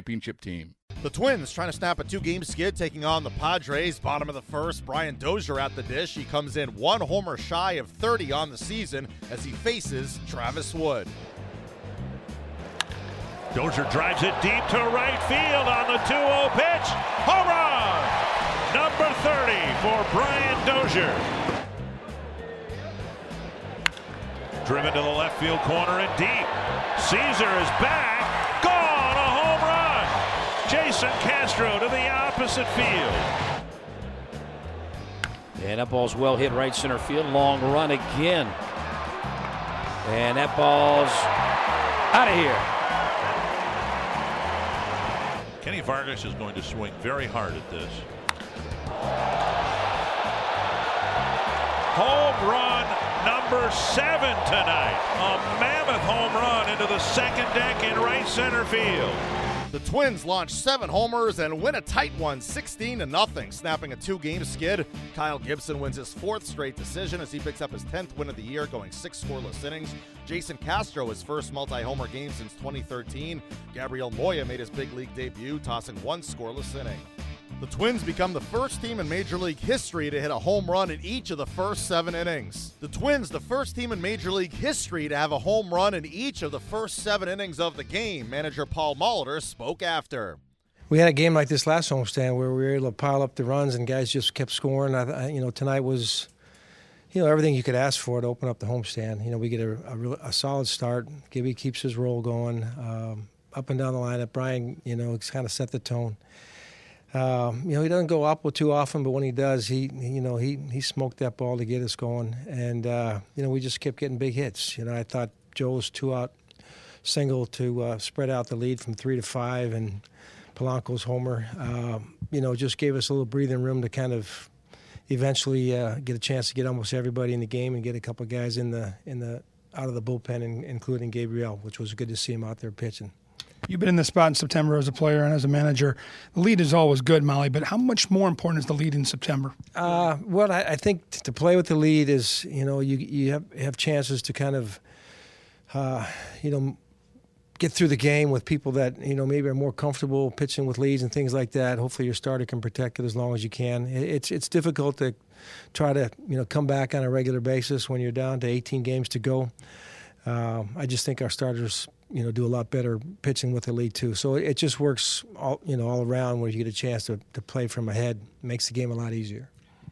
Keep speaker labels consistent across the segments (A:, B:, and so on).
A: championship team.
B: The Twins trying to snap a two game skid, taking on the Padres. Bottom of the first, Brian Dozier at the dish. He comes in one homer shy of 30 on the season as he faces Travis Wood.
C: Dozier drives it deep to right field on the 2 0 pitch. Home run! Number 30 for Brian Dozier. Driven to the left field corner and deep. Caesar is back. Gone! A home run! Jason Castro to the opposite field.
D: And that ball's well hit right center field. Long run again. And that ball's out of here.
C: Kenny Vargas is going to swing very hard at this. Home run number seven tonight. A mammoth home run into the second deck in right center field.
B: The Twins launch seven homers and win a tight one, 16 to nothing, snapping a two-game skid. Kyle Gibson wins his fourth straight decision as he picks up his 10th win of the year, going six scoreless innings. Jason Castro his first multi-homer game since 2013. Gabriel Moya made his big league debut, tossing one scoreless inning. The Twins become the first team in Major League history to hit a home run in each of the first seven innings. The Twins, the first team in Major League history to have a home run in each of the first seven innings of the game. Manager Paul Molitor spoke after.
E: We had a game like this last homestand where we were able to pile up the runs and guys just kept scoring. I, you know, tonight was, you know, everything you could ask for to open up the homestand. You know, we get a, a, a solid start. Gibby keeps his roll going um, up and down the lineup. Brian, you know, kind of set the tone. Um, you know, he doesn't go up with too often, but when he does, he, you know, he he smoked that ball to get us going, and uh, you know, we just kept getting big hits. You know, I thought Joel's two out single to uh, spread out the lead from three to five, and Polanco's homer, uh, you know, just gave us a little breathing room to kind of eventually uh, get a chance to get almost everybody in the game and get a couple guys in the in the out of the bullpen, including Gabriel, which was good to see him out there pitching.
F: You've been in this spot in September as a player and as a manager. The lead is always good, Molly, but how much more important is the lead in September?
E: Uh, well, I, I, think to play with the lead is, you know, you, you have, have chances to kind of, uh, you know, get through the game with people that, you know, maybe are more comfortable pitching with leads and things like that. Hopefully your starter can protect it as long as you can. It's, it's difficult to try to, you know, come back on a regular basis when you're down to 18 games to go. Uh, I just think our starters you know do a lot better pitching with the lead too. So it just works all you know all around where you get a chance to, to play from ahead. makes the game a lot easier.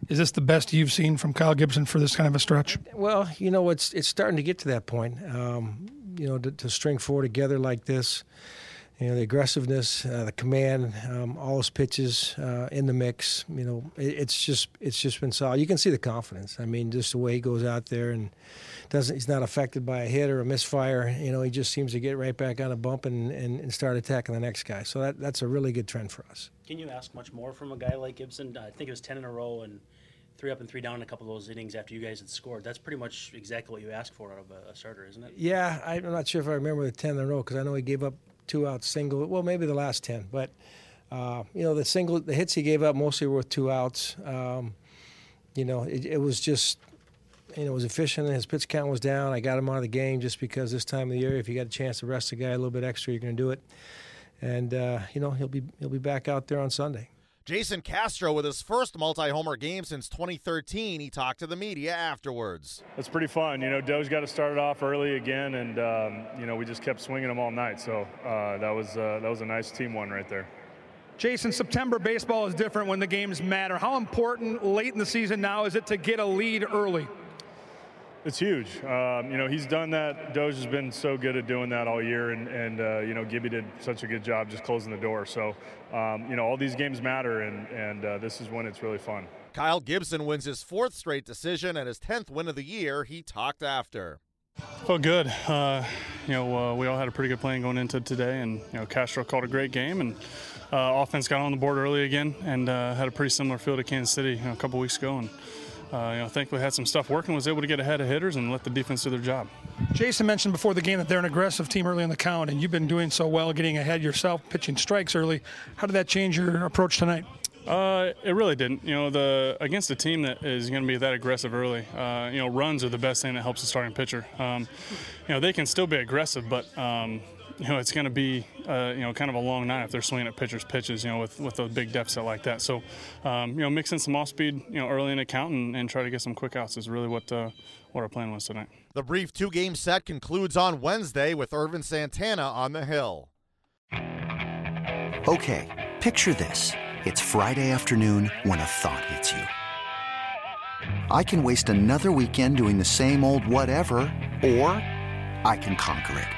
F: Is this the best you've seen from Kyle Gibson for this kind of a stretch?
E: Well, you know it's it's starting to get to that point. Um, you know to, to string four together like this you know the aggressiveness, uh, the command, um, all his pitches uh, in the mix. You know, it, it's just it's just been solid. You can see the confidence. I mean, just the way he goes out there and doesn't he's not affected by a hit or a misfire. You know, he just seems to get right back on a bump and, and, and start attacking the next guy. So that that's a really good trend for us.
G: Can you ask much more from a guy like Gibson? I think it was ten in a row and three up and three down in a couple of those innings after you guys had scored. That's pretty much exactly what you ask for out of a, starter, isn't it?
E: Yeah, I'm not sure if I remember the ten in a row because I know he gave up two outs single. Well, maybe the last ten, but uh, you know the single the hits he gave up mostly were with two outs. Um, you know, it, it, was just you know it was efficient. His pitch count was down. I got him out of the game just because this time of the year, if you got a chance to rest the guy a little bit extra, you're going to do it. And uh, you know he'll be he'll be back out there on Sunday.
B: Jason Castro with his first multi-homer game since 2013. He talked to the media afterwards.
H: It's pretty fun. You know, Doge got to start it off early again, and um, you know we just kept swinging them all night. So uh, that was uh, that was a nice team one right there.
F: Jason, September baseball is different when the games matter. How important late in the season now is it to get a lead early?
H: It's huge. Um, you know, he's done that. Doge has been so good at doing that all year, and, and uh, you know, Gibby did such a good job just closing the door. So, um, you know, all these games matter, and, and uh, this is when it's really fun.
B: Kyle Gibson wins his fourth straight decision and his 10th win of the year. He talked after.
I: Felt good. Uh, you know, uh, we all had a pretty good plan going into today, and you know, Castro called a great game, and uh, offense got on the board early again, and uh, had a pretty similar feel to Kansas City you know, a couple weeks ago, and uh, you know, thankfully had some stuff working, was able to get ahead of hitters and let the defense do their job.
F: Jason mentioned before the game that they're an aggressive team early in the count, and you've been doing so well getting ahead yourself, pitching strikes early. How did that change your approach tonight?
I: Uh, it really didn't. You know, the against a team that is going to be that aggressive early, uh, you know, runs are the best thing that helps a starting pitcher. Um, you know, they can still be aggressive, but um, you know, it's going to be, uh, you know, kind of a long night if they're swinging at pitchers' pitches, you know, with, with a big deficit like that. So, um, you know, mixing some off speed, you know, early in the count and, and try to get some quick outs is really what uh, what our plan was tonight.
B: The brief two game set concludes on Wednesday with Ervin Santana on the hill.
J: Okay, picture this. It's Friday afternoon when a thought hits you. I can waste another weekend doing the same old whatever, or I can conquer it.